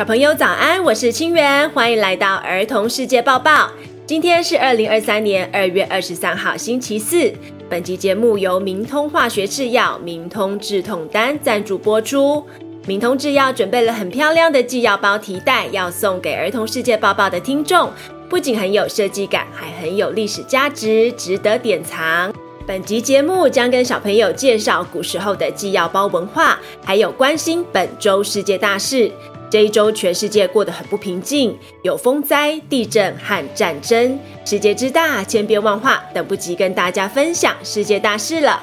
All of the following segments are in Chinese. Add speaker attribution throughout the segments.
Speaker 1: 小朋友早安，我是清源，欢迎来到儿童世界报报。今天是二零二三年二月二十三号，星期四。本集节目由明通化学制药、明通止痛丹赞助播出。明通制药准备了很漂亮的纪药包提袋，要送给儿童世界报报的听众。不仅很有设计感，还很有历史价值，值得典藏。本集节目将跟小朋友介绍古时候的纪药包文化，还有关心本周世界大事。这一周，全世界过得很不平静，有风灾、地震和战争。世界之大，千变万化，等不及跟大家分享世界大事了。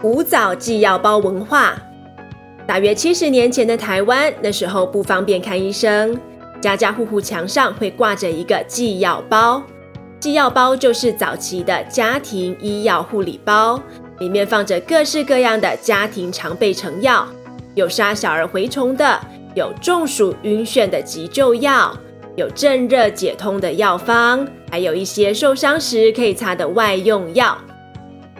Speaker 1: 古早纪要包文化，大约七十年前的台湾，那时候不方便看医生。家家户户墙上会挂着一个纪药包，纪药包就是早期的家庭医药护理包，里面放着各式各样的家庭常备成药，有杀小儿蛔虫的，有中暑晕眩的急救药，有镇热解痛的药方，还有一些受伤时可以擦的外用药。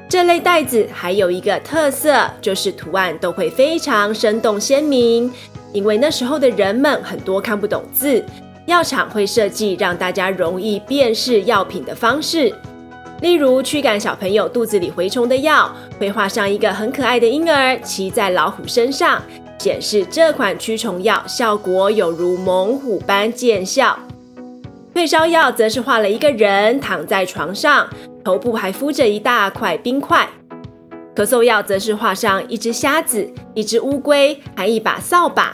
Speaker 1: 这类袋子还有一个特色，就是图案都会非常生动鲜明。因为那时候的人们很多看不懂字，药厂会设计让大家容易辨识药品的方式。例如驱赶小朋友肚子里蛔虫的药，会画上一个很可爱的婴儿骑在老虎身上，显示这款驱虫药效果有如猛虎般见效。退烧药则是画了一个人躺在床上，头部还敷着一大块冰块。咳嗽药则是画上一只虾子、一只乌龟，还一把扫把。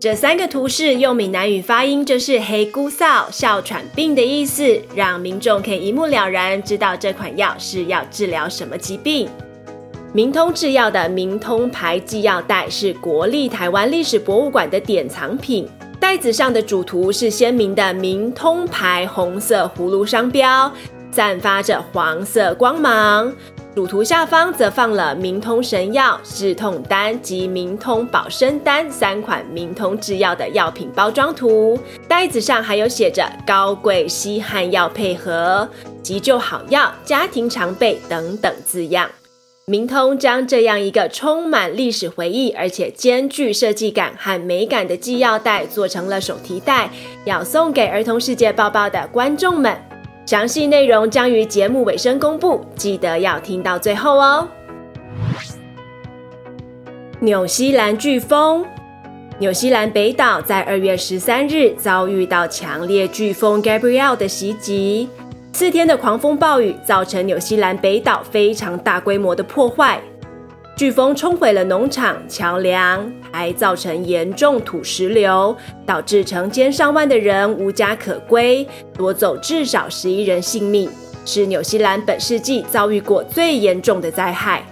Speaker 1: 这三个图示用闽南语发音就是“黑姑扫”哮喘病的意思，让民众可以一目了然知道这款药是要治疗什么疾病。明通制药的明通牌纪药袋是国立台湾历史博物馆的典藏品，袋子上的主图是鲜明的明通牌红色葫芦商标，散发着黄色光芒。主图下方则放了明通神药、止痛丹及明通保生丹三款明通制药的药品包装图，袋子上还有写着“高贵稀罕药配合”、“急救好药”、“家庭常备”等等字样。明通将这样一个充满历史回忆，而且兼具设计感和美感的纪药袋做成了手提袋，要送给儿童世界报报的观众们。详细内容将于节目尾声公布，记得要听到最后哦。纽西兰飓风，纽西兰北岛在二月十三日遭遇到强烈飓风 Gabrielle 的袭击，四天的狂风暴雨造成纽西兰北岛非常大规模的破坏。飓风冲毁了农场、桥梁，还造成严重土石流，导致成千上万的人无家可归，夺走至少十一人性命，是纽西兰本世纪遭遇过最严重的灾害。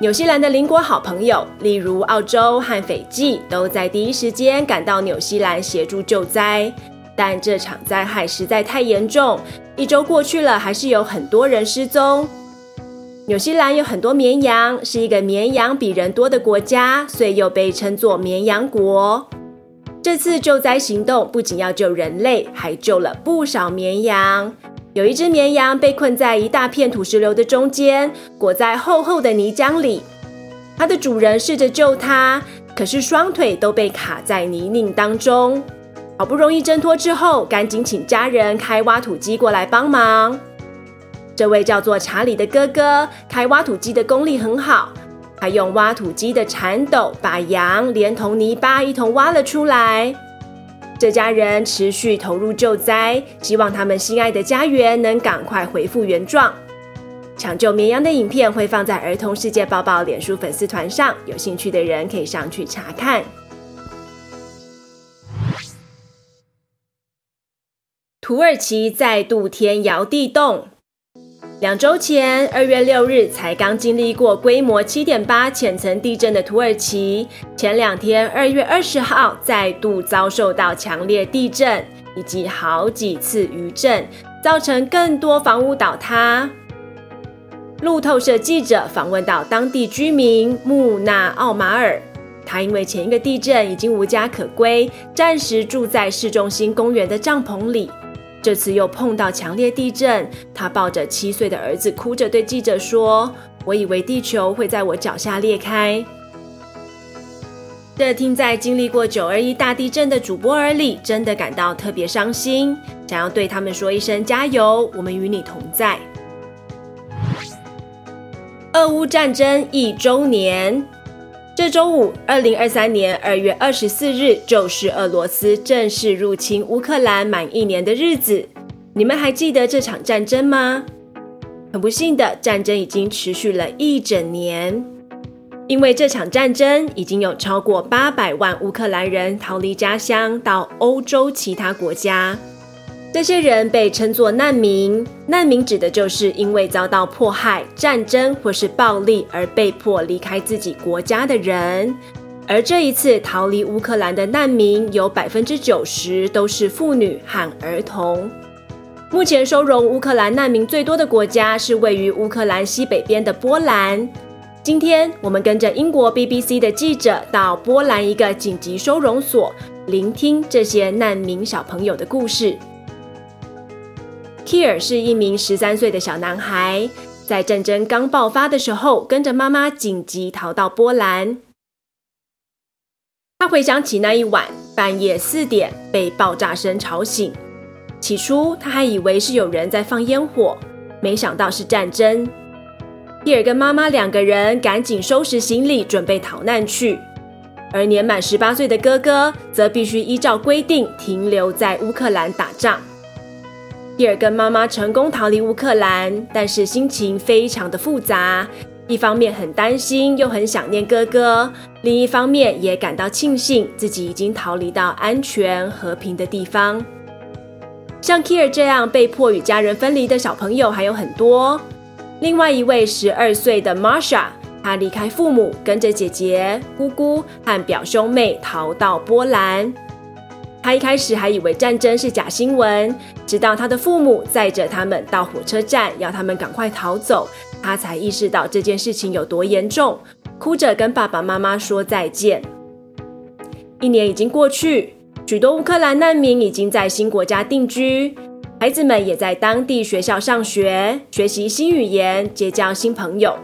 Speaker 1: 纽西兰的邻国好朋友，例如澳洲和斐济，都在第一时间赶到纽西兰协助救灾，但这场灾害实在太严重，一周过去了，还是有很多人失踪。纽西兰有很多绵羊，是一个绵羊比人多的国家，所以又被称作绵羊国。这次救灾行动不仅要救人类，还救了不少绵羊。有一只绵羊被困在一大片土石流的中间，裹在厚厚的泥浆里。它的主人试着救它，可是双腿都被卡在泥泞当中。好不容易挣脱之后，赶紧请家人开挖土机过来帮忙。这位叫做查理的哥哥开挖土机的功力很好，他用挖土机的铲斗把羊连同泥巴一同挖了出来。这家人持续投入救灾，希望他们心爱的家园能赶快恢复原状。抢救绵羊的影片会放在儿童世界报报脸书粉丝团上，有兴趣的人可以上去查看。土耳其再度天摇地动。两周前，二月六日才刚经历过规模七点八浅层地震的土耳其，前两天二月二十号再度遭受到强烈地震以及好几次余震，造成更多房屋倒塌。路透社记者访问到当地居民穆纳奥马尔，他因为前一个地震已经无家可归，暂时住在市中心公园的帐篷里。这次又碰到强烈地震，他抱着七岁的儿子，哭着对记者说：“我以为地球会在我脚下裂开。”这听在经历过九二一大地震的主播耳里，真的感到特别伤心，想要对他们说一声加油，我们与你同在。俄乌战争一周年，这周五，二零二三年二月二十四日，就是俄罗斯正式入侵乌克兰满一年的日子。你们还记得这场战争吗？很不幸的，战争已经持续了一整年。因为这场战争，已经有超过八百万乌克兰人逃离家乡到欧洲其他国家。这些人被称作难民，难民指的就是因为遭到迫害、战争或是暴力而被迫离开自己国家的人。而这一次逃离乌克兰的难民，有百分之九十都是妇女和儿童。目前收容乌克兰难民最多的国家是位于乌克兰西北边的波兰。今天我们跟着英国 BBC 的记者到波兰一个紧急收容所，聆听这些难民小朋友的故事。Kier 是一名十三岁的小男孩，在战争刚爆发的时候，跟着妈妈紧急逃到波兰。他回想起那一晚半夜四点被爆炸声吵醒，起初他还以为是有人在放烟火，没想到是战争。基尔跟妈妈两个人赶紧收拾行李，准备逃难去。而年满十八岁的哥哥则必须依照规定停留在乌克兰打仗。基尔跟妈妈成功逃离乌克兰，但是心情非常的复杂，一方面很担心，又很想念哥哥；另一方面也感到庆幸自己已经逃离到安全和平的地方。像 Kier 这样被迫与家人分离的小朋友还有很多。另外一位十二岁的 Marsha，她离开父母，跟着姐姐、姑姑和表兄妹逃到波兰。他一开始还以为战争是假新闻，直到他的父母载着他们到火车站，要他们赶快逃走，他才意识到这件事情有多严重，哭着跟爸爸妈妈说再见。一年已经过去，许多乌克兰难民已经在新国家定居。孩子们也在当地学校上学，学习新语言，结交新朋友。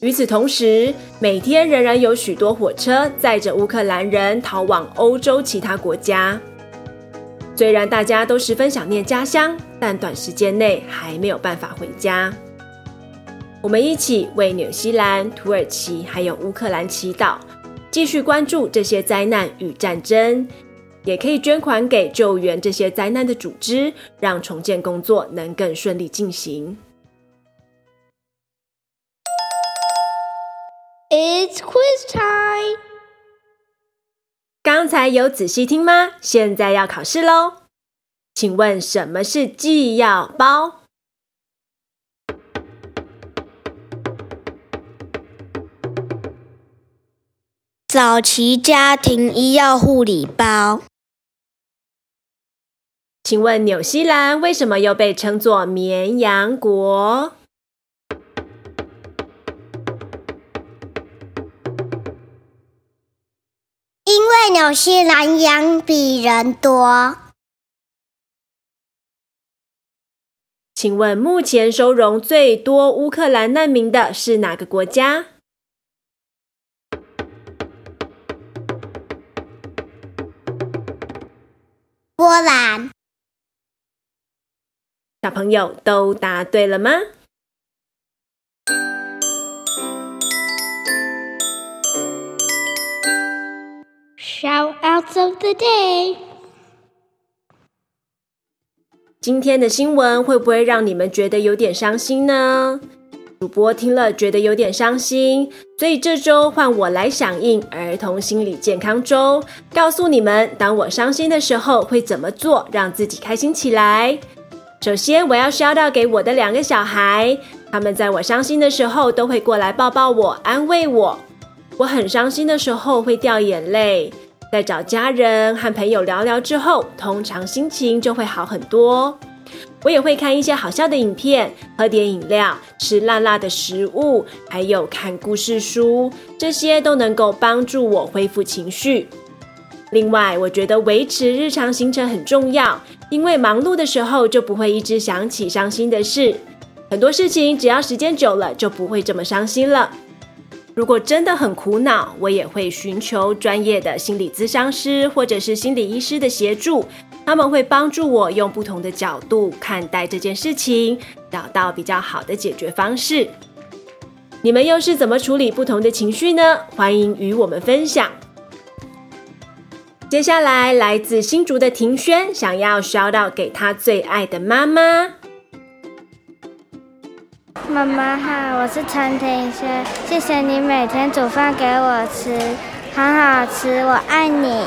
Speaker 1: 与此同时，每天仍然有许多火车载着乌克兰人逃往欧洲其他国家。虽然大家都十分想念家乡，但短时间内还没有办法回家。我们一起为纽西兰、土耳其还有乌克兰祈祷，继续关注这些灾难与战争。也可以捐款给救援这些灾难的组织，让重建工作能更顺利进行。
Speaker 2: It's quiz time！
Speaker 1: 刚才有仔细听吗？现在要考试喽！请问什么是寄药包？
Speaker 2: 早期家庭医药护理包。
Speaker 1: 请问纽西兰为什么又被称作绵羊国？
Speaker 2: 因为纽西兰羊比人多。
Speaker 1: 请问目前收容最多乌克兰难民的是哪个国家？
Speaker 2: 波兰。
Speaker 1: 小朋友都答对了吗
Speaker 2: ？Shoutouts of the day。
Speaker 1: 今天的新闻会不会让你们觉得有点伤心呢？主播听了觉得有点伤心，所以这周换我来响应儿童心理健康周，告诉你们，当我伤心的时候会怎么做，让自己开心起来。首先，我要 shout out 给我的两个小孩，他们在我伤心的时候都会过来抱抱我，安慰我。我很伤心的时候会掉眼泪，在找家人和朋友聊聊之后，通常心情就会好很多。我也会看一些好笑的影片，喝点饮料，吃辣辣的食物，还有看故事书，这些都能够帮助我恢复情绪。另外，我觉得维持日常行程很重要，因为忙碌的时候就不会一直想起伤心的事。很多事情只要时间久了，就不会这么伤心了。如果真的很苦恼，我也会寻求专业的心理咨商师或者是心理医师的协助，他们会帮助我用不同的角度看待这件事情，找到比较好的解决方式。你们又是怎么处理不同的情绪呢？欢迎与我们分享。接下来，来自新竹的庭轩想要 shout out 给他最爱的妈妈。
Speaker 3: 妈妈好，我是陈庭轩，谢谢你每天煮饭给我吃，很好吃，我爱你。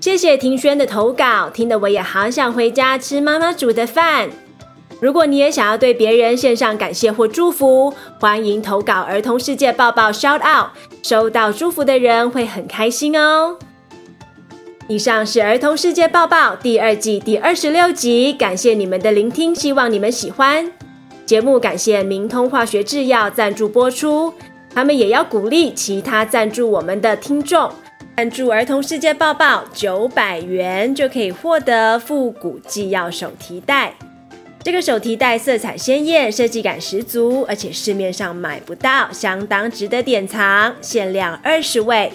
Speaker 1: 谢谢庭轩的投稿，听得我也好想回家吃妈妈煮的饭。如果你也想要对别人献上感谢或祝福，欢迎投稿儿童世界报报 shout out，收到祝福的人会很开心哦。以上是《儿童世界报报》第二季第二十六集，感谢你们的聆听，希望你们喜欢节目。感谢明通化学制药赞助播出，他们也要鼓励其他赞助我们的听众，赞助《儿童世界报报》九百元就可以获得复古纪要手提袋。这个手提袋色彩鲜艳，设计感十足，而且市面上买不到，相当值得典藏，限量二十位。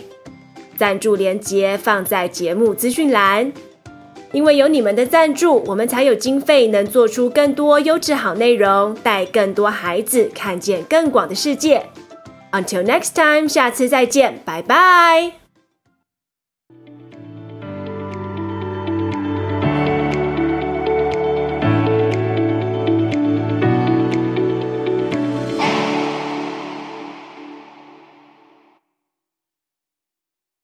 Speaker 1: 赞助链接放在节目资讯栏，因为有你们的赞助，我们才有经费能做出更多优质好内容，带更多孩子看见更广的世界。Until next time，下次再见，拜拜。